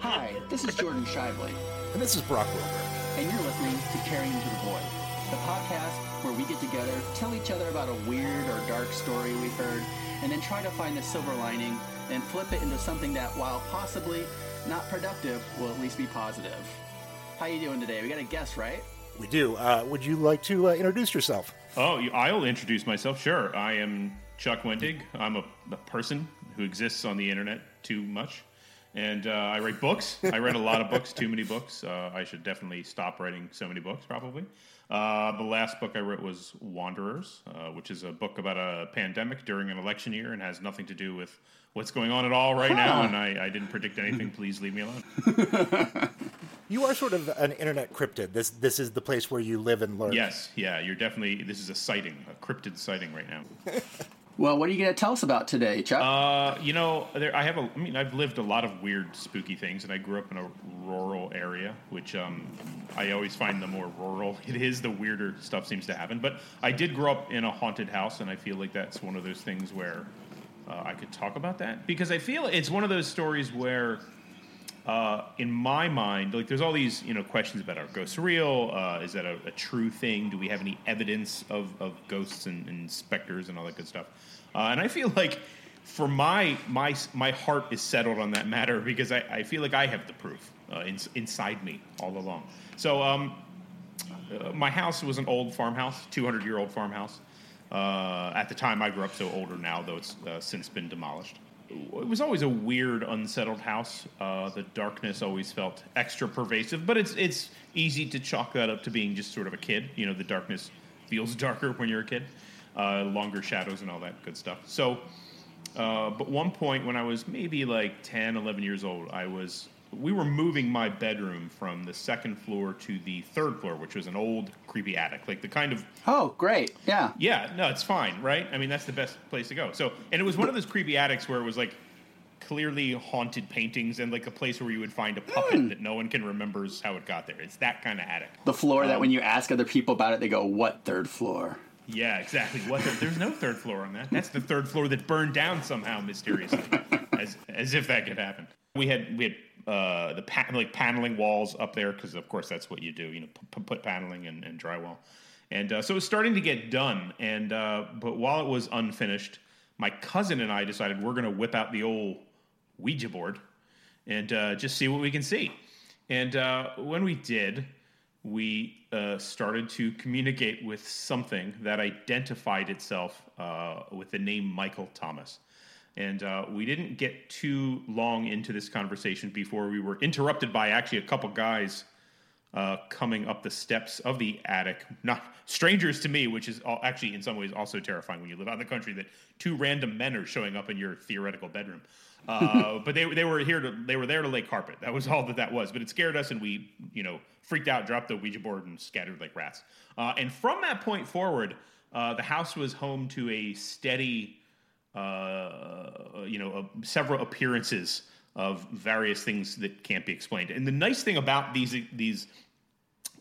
Hi, this is Jordan Shiveley, And this is Brock Wilbur. and you're listening to Caring to the Void, the podcast where we get together, tell each other about a weird or dark story we've heard, and then try to find the silver lining and flip it into something that, while possibly not productive, will at least be positive. How you doing today? We got a guest, right? We do. Uh, would you like to uh, introduce yourself? Oh, I'll introduce myself. Sure. I am Chuck Wendig. I'm a, a person who exists on the internet too much. And uh, I write books. I read a lot of books, too many books. Uh, I should definitely stop writing so many books, probably. Uh, the last book I wrote was Wanderers, uh, which is a book about a pandemic during an election year and has nothing to do with what's going on at all right now. And I, I didn't predict anything. Please leave me alone. You are sort of an internet cryptid. This this is the place where you live and learn. Yes, yeah, you're definitely. This is a sighting, a cryptid sighting right now. Well, what are you going to tell us about today, Chuck? Uh, you know, there, I have a. I mean, I've lived a lot of weird, spooky things, and I grew up in a rural area, which um, I always find the more rural it is, the weirder stuff seems to happen. But I did grow up in a haunted house, and I feel like that's one of those things where uh, I could talk about that because I feel it's one of those stories where. Uh, in my mind, like there's all these you know questions about are ghosts real? Uh, is that a, a true thing? Do we have any evidence of, of ghosts and, and specters and all that good stuff? Uh, and I feel like for my my my heart is settled on that matter because I, I feel like I have the proof uh, in, inside me all along. So um, uh, my house was an old farmhouse, 200 year old farmhouse. Uh, at the time I grew up, so older now, though it's uh, since been demolished. It was always a weird, unsettled house. Uh, the darkness always felt extra pervasive, but it's it's easy to chalk that up to being just sort of a kid. You know, the darkness feels darker when you're a kid, uh, longer shadows and all that good stuff. So, uh, but one point when I was maybe like 10, 11 years old, I was we were moving my bedroom from the second floor to the third floor, which was an old creepy attic, like the kind of oh, great. Yeah. yeah, no, it's fine, right? I mean, that's the best place to go. So, and it was one of those creepy attics where it was like clearly haunted paintings and like a place where you would find a puppet that no one can remembers how it got there. It's that kind of attic. The floor that Um, when you ask other people about it, they go, What third floor? Yeah, exactly. What? The, there's no third floor on that. That's the third floor that burned down somehow mysteriously, as as if that could happen. We had we had uh, the pa- like paneling walls up there because of course that's what you do. You know, p- put paneling and, and drywall, and uh, so it was starting to get done. And uh, but while it was unfinished, my cousin and I decided we're going to whip out the old Ouija board and uh, just see what we can see. And uh, when we did, we uh, started to communicate with something that identified itself uh, with the name Michael Thomas. And uh, we didn't get too long into this conversation before we were interrupted by actually a couple guys uh, coming up the steps of the attic. Not strangers to me, which is all, actually in some ways also terrifying when you live out in the country that two random men are showing up in your theoretical bedroom. Uh, but they they were here to they were there to lay carpet. That was all that that was. But it scared us, and we you know freaked out, dropped the Ouija board, and scattered like rats. Uh, and from that point forward, uh, the house was home to a steady uh, you know, uh, several appearances of various things that can't be explained. And the nice thing about these these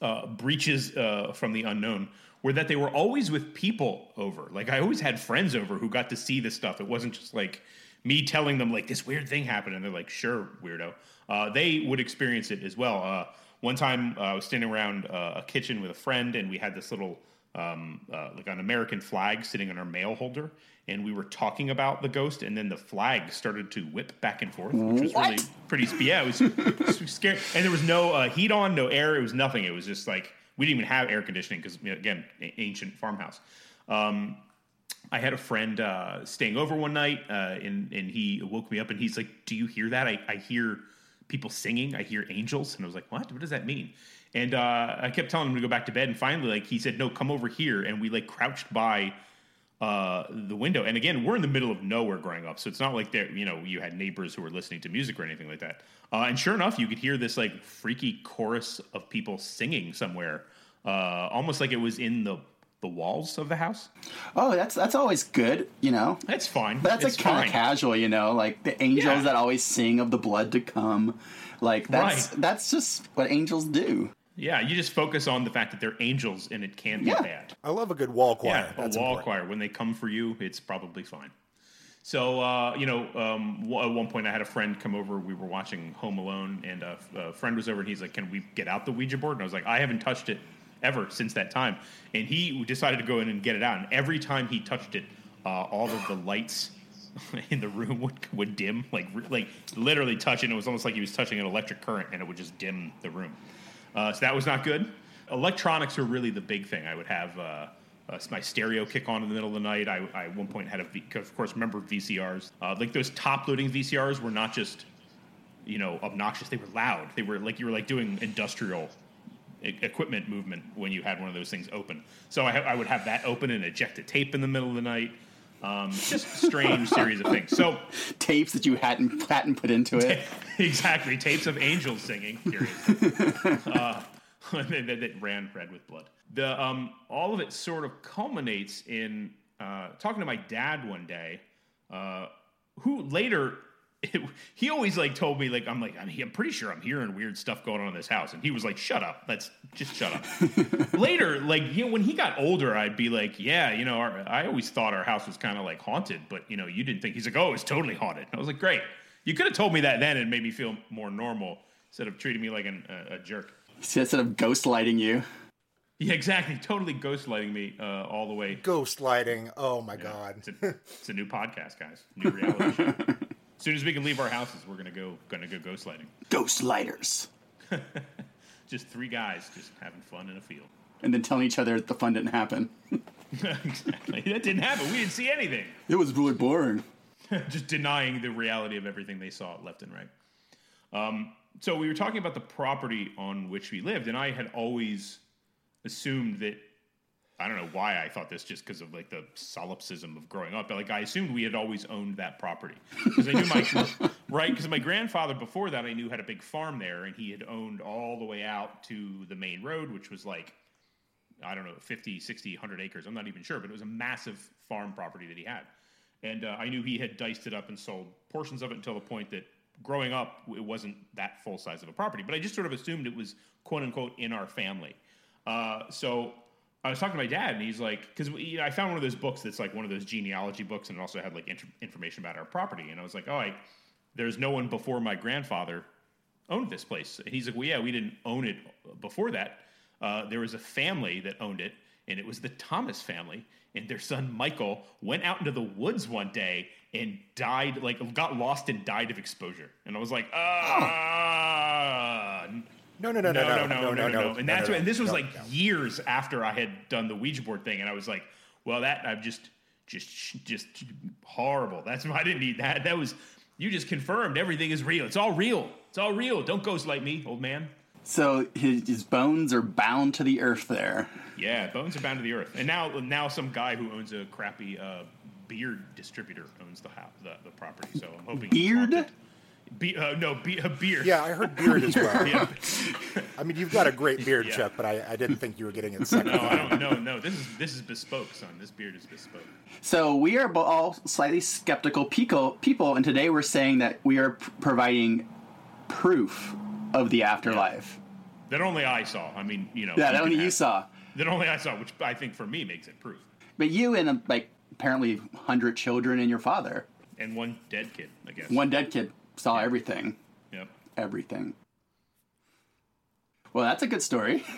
uh, breaches uh, from the unknown were that they were always with people over. Like I always had friends over who got to see this stuff. It wasn't just like me telling them like this weird thing happened, and they're like, "Sure, weirdo." Uh, they would experience it as well. Uh, one time, uh, I was standing around uh, a kitchen with a friend, and we had this little um, uh, like an American flag sitting on our mail holder, and we were talking about the ghost, and then the flag started to whip back and forth, which was really pretty. sp- Yeah, it was, it was scary, and there was no uh, heat on, no air. It was nothing. It was just like we didn't even have air conditioning because you know, again, a- ancient farmhouse. Um, I had a friend uh, staying over one night, uh, and and he woke me up, and he's like, "Do you hear that? I, I hear people singing. I hear angels." And I was like, "What? What does that mean?" And uh, I kept telling him to go back to bed, and finally, like he said, "No, come over here." And we like crouched by uh, the window. And again, we're in the middle of nowhere growing up, so it's not like there, you know, you had neighbors who were listening to music or anything like that. Uh, and sure enough, you could hear this like freaky chorus of people singing somewhere, uh, almost like it was in the the walls of the house. Oh, that's that's always good, you know. That's fine. But that's it's like kind of casual, you know, like the angels Yeah. that always sing of the blood to come. Like that's Right. that's just what angels do. Yeah, you just focus on the fact that they're angels and it can be Yeah. bad. I love a good wall choir. Yeah, a wall important. choir. When they come for you, it's probably fine. So uh, you know, um, w- at one point I had a friend come over. We were watching Home Alone, and a, a friend was over, and he's like, "Can we get out the Ouija board?" And I was like, "I haven't touched it ever since that time." And he decided to go in and get it out. And every time he touched it, uh, all of the lights in the room would, would dim, like like literally touching. It was almost like he was touching an electric current, and it would just dim the room. Uh, so that was not good. Electronics are really the big thing. I would have uh, uh, my stereo kick on in the middle of the night. I, I at one point had a, v- of course, remember VCRs. Uh, like those top loading VCRs were not just, you know, obnoxious. They were loud. They were like you were like doing industrial equipment movement when you had one of those things open. So I, ha- I would have that open and eject a tape in the middle of the night. Um, just strange series of things. So Tapes that you hadn't hadn't put into it. exactly tapes of angels singing. Period. uh, that, that ran red with blood. The um, all of it sort of culminates in uh, talking to my dad one day, uh, who later. It, he always like told me like I'm like I'm, I'm pretty sure I'm hearing weird stuff going on in this house and he was like shut up that's just shut up later like you know when he got older I'd be like yeah you know our, I always thought our house was kind of like haunted but you know you didn't think he's like oh it's totally haunted and I was like great you could have told me that then and made me feel more normal instead of treating me like an, a, a jerk. Instead of ghost lighting you. Yeah, exactly. Totally gaslighting me uh, all the way. Ghost lighting. Oh my god. It's a, it's a new podcast, guys. New reality show. As soon as we can leave our houses, we're gonna go gonna go gaslighting. Ghost lighters. Just three guys just having fun in a field. And then telling each other the fun didn't happen. exactly. That didn't happen. We didn't see anything. It was really boring. just denying the reality of everything they saw left and right. Um, so we were talking about the property on which we lived, and I had always assumed that I don't know why I thought this, just because of like the solipsism of growing up. But like I assumed we had always owned that property because I knew my right because my grandfather before that I knew had a big farm there, and he had owned all the way out to the main road, which was like I don't know 50, 60, 100 acres. I'm not even sure, but it was a massive farm property that he had. And uh, I knew he had diced it up and sold portions of it until the point that growing up, it wasn't that full size of a property. But I just sort of assumed it was quote unquote in our family. Uh, so I was talking to my dad, and he's like, because you know, I found one of those books that's like one of those genealogy books, and it also had like int- information about our property. And I was like, oh, I, there's no one before my grandfather owned this place. And he's like, well, yeah, we didn't own it before that. Uh, there was a family that owned it, and it was the Thomas family. And their son Michael went out into the woods one day and died, like got lost and died of exposure. And I was like, ah, No, no, no, no, no, no, no, no, no, And no, that's no, and this was like years after I had done the Ouija board thing, and I was like, well, that I've just, just, just horrible. That's why I didn't need that. That was you just confirmed everything is real. It's all real. It's all real. Don't ghost like me, old man. So his, his bones are bound to the earth there. Yeah, bones are bound to the earth. And now, now some guy who owns a crappy uh, beard distributor owns the house, the, the property. So I'm hoping he's Beard? Haunted. Be, uh, no, be, a beard. Yeah, I heard beard as well. Yeah. I mean, you've got a great beard, Yeah. Chuck, but I, I didn't think you were getting it second. No, I don't. No, no. This is this is bespoke, son. This beard is bespoke. So we are all slightly skeptical people, people, and today we're saying that we are p- providing proof of the afterlife. That only I saw. I mean, you know. Yeah, that can only you have- saw. That only I saw, which I think for me makes it proof. But you and uh, like apparently hundred children and your father, And one dead kid, I guess. one dead kid saw everything, Yep. everything. Well, that's a good story.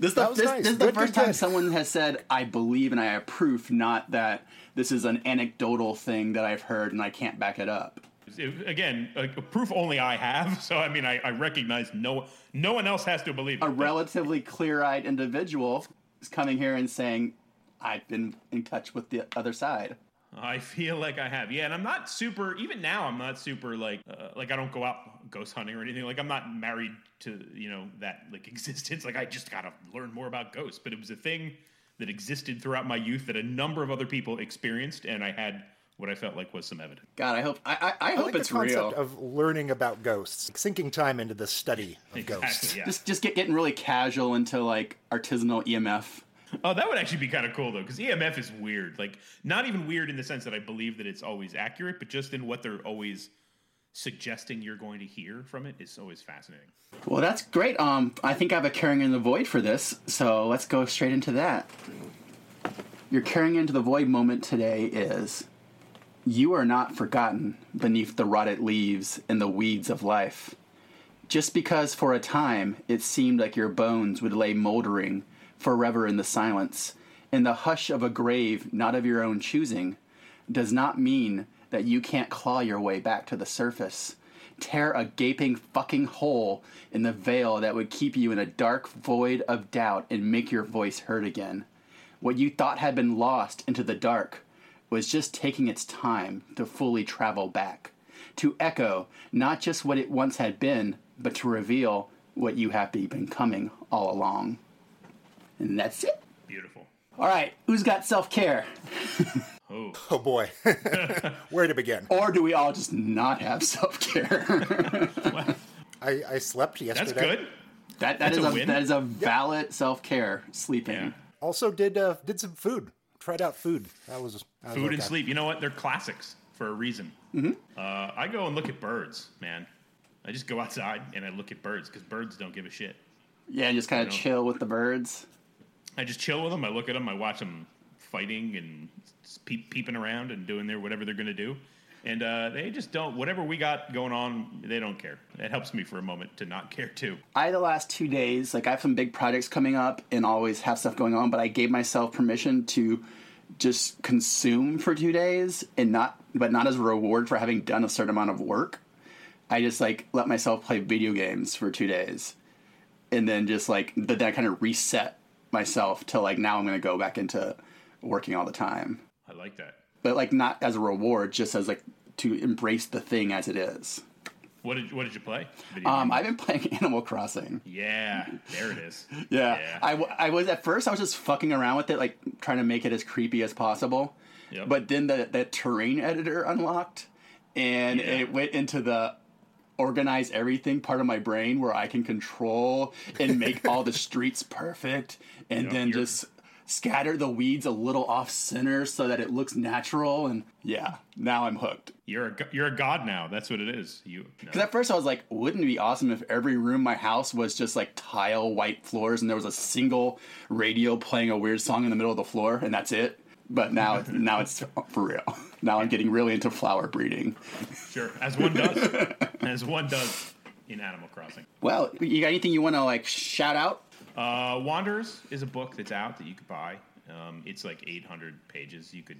This is the, this, nice. this is the Good, first good, time good. someone has said, I believe and I have proof, not that this is an anecdotal thing that I've heard and I can't back it up. it- again, a, a proof only I have. So I mean, I, I recognize no no one else has to believe it. A relatively clear eyed individual is coming here and saying, I've been in touch with the other side. I feel like I have. Yeah, and I'm not super. Even now, I'm not super like uh, like I don't go out ghost hunting or anything. Like I'm not married to you know that like existence. Like I just gotta learn more about ghosts. But it was a thing that existed throughout my youth that a number of other people experienced, and I had what I felt like was some evidence. God, I hope I, I, I I hope like it's the concept real. of learning about ghosts, like sinking time into the study of ghosts. Yeah. Just just get getting really casual into like artisanal EMF. Oh, that would actually be kind of cool though, because EMF is weird. Like, not even weird in the sense that I believe that it's always accurate, but just in what they're always suggesting you're going to hear from it is always fascinating. Well, that's great. Um, I think I have a caring in the void for this, so let's go straight into that. Your caring into the void moment today is You are not forgotten beneath the rotted leaves and the weeds of life. Just because for a time it seemed like your bones would lay moldering forever in the silence, in the hush of a grave not of your own choosing, does not mean that you can't claw your way back to the surface. Tear a gaping fucking hole in the veil that would keep you in a dark void of doubt and make your voice heard again. What you thought had been lost into the dark was just taking its time to fully travel back, to echo not just what it once had been, but to reveal what you have been becoming all along. And that's it. Beautiful. All right, who's got self care? Oh, Oh boy, where to begin? Or do we all just not have self care? I, I slept yesterday. that's good. that that That's is a a, that is a valid self care sleeping. Yeah. Also did uh, did some food. Tried out food. That was that was Food and okay. sleep. You know what? They're classics for a reason. Mm-hmm. Uh, I go and look at birds, man. I just go outside and I look at birds because birds don't give a shit. Yeah, and just kind of chill with the birds. I just chill with them. I look at them. I watch them fighting and peep, peeping around and doing their whatever they're going to do. And uh, they just don't. Whatever we got going on, they don't care. It helps me for a moment to not care too. I the last two days, like I have some big projects coming up and always have stuff going on, but I gave myself permission to just consume for two days and not but not as a reward for having done a certain amount of work. I just like let myself play video games for two days. And then just like I kind of reset myself to like now I'm gonna go back into working all the time. I like that. But like not as a reward, just as like to embrace the thing as it is. What did What did you play? Video Um. I've been playing Animal Crossing. yeah, there it is. Yeah. Yeah. I, w- I was at first I was just fucking around with it, like trying to make it as creepy as possible. Yep. But then the the terrain editor unlocked, and Yeah. it went into the organize everything part of my brain where I can control and make all the streets perfect, and Yep, then you're- just scatter the weeds a little off center so that it looks natural. And yeah, now I'm hooked. You're a you're a god now. That's what it is. You. no. Because at first I was like, wouldn't it be awesome if every room in my house was just like tile white floors and there was a single radio playing a weird song in the middle of the floor and that's it? But now, now it's for real. Now I'm getting really into flower breeding. Sure, as one does, as one does in Animal Crossing. Well, you got anything you want to like shout out? Uh, Wanderers is a book that's out that you could buy. Um, it's like 800 pages. You could,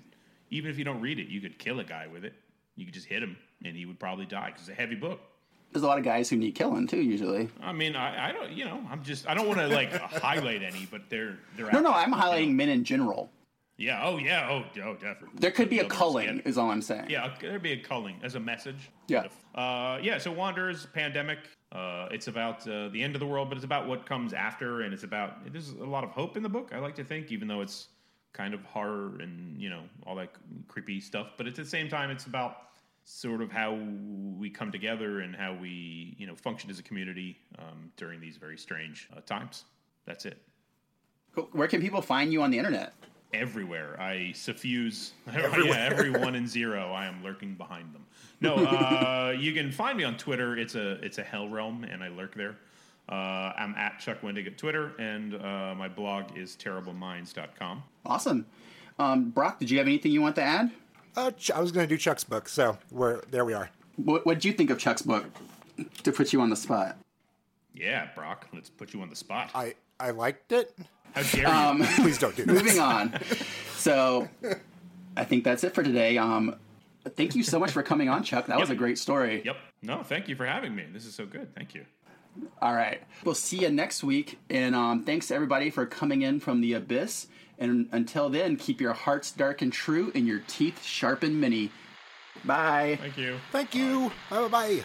even if you don't read it, you could kill a guy with it. You could just hit him, and he would probably die because it's a heavy book. There's a lot of guys who need killing too. Usually, I mean, I, I don't, you know, I'm just, I don't want to like highlight any, but they're they're. no, no, I'm highlighting men in general. Yeah. Oh, yeah. Oh, oh, definitely. There could be a culling, is all I'm saying. Yeah, there'd be a culling as a message. Yeah. Uh, yeah. So Wanderers, pandemic. Uh, it's about uh, the end of the world, but it's about what comes after, and it's about there's a lot of hope in the book. I like to think, even though it's kind of horror and you know all that creepy stuff, but at the same time, it's about sort of how we come together and how we you know function as a community um, during these very strange uh, times. That's it. Cool. Where can people find you on the internet? Everywhere. I suffuse yeah, every one and zero. I am lurking behind them. No, uh, you can find me on Twitter. It's a it's a hell realm, and I lurk there. Uh, I'm at Chuck Wendig at Twitter, and uh, my blog is terribleminds.com. Awesome. Um, Brock, did you have anything you want to add? Uh, I was going to do Chuck's book, so we're there. We are. What What did you think of Chuck's book? To put you on the spot. Yeah, Brock, let's put you on the spot. I I liked it. How dare you? Please don't do that. Moving on. So, I think that's it for today. Um, thank you so much for coming on, Chuck. That was a great story. Yep. No, thank you for having me. This is so good. Thank you. All right. We'll see you next week. And um, thanks to everybody for coming in from the abyss. And until then, keep your hearts dark and true and your teeth sharp and many. Bye. Thank you. Thank you. Bye bye.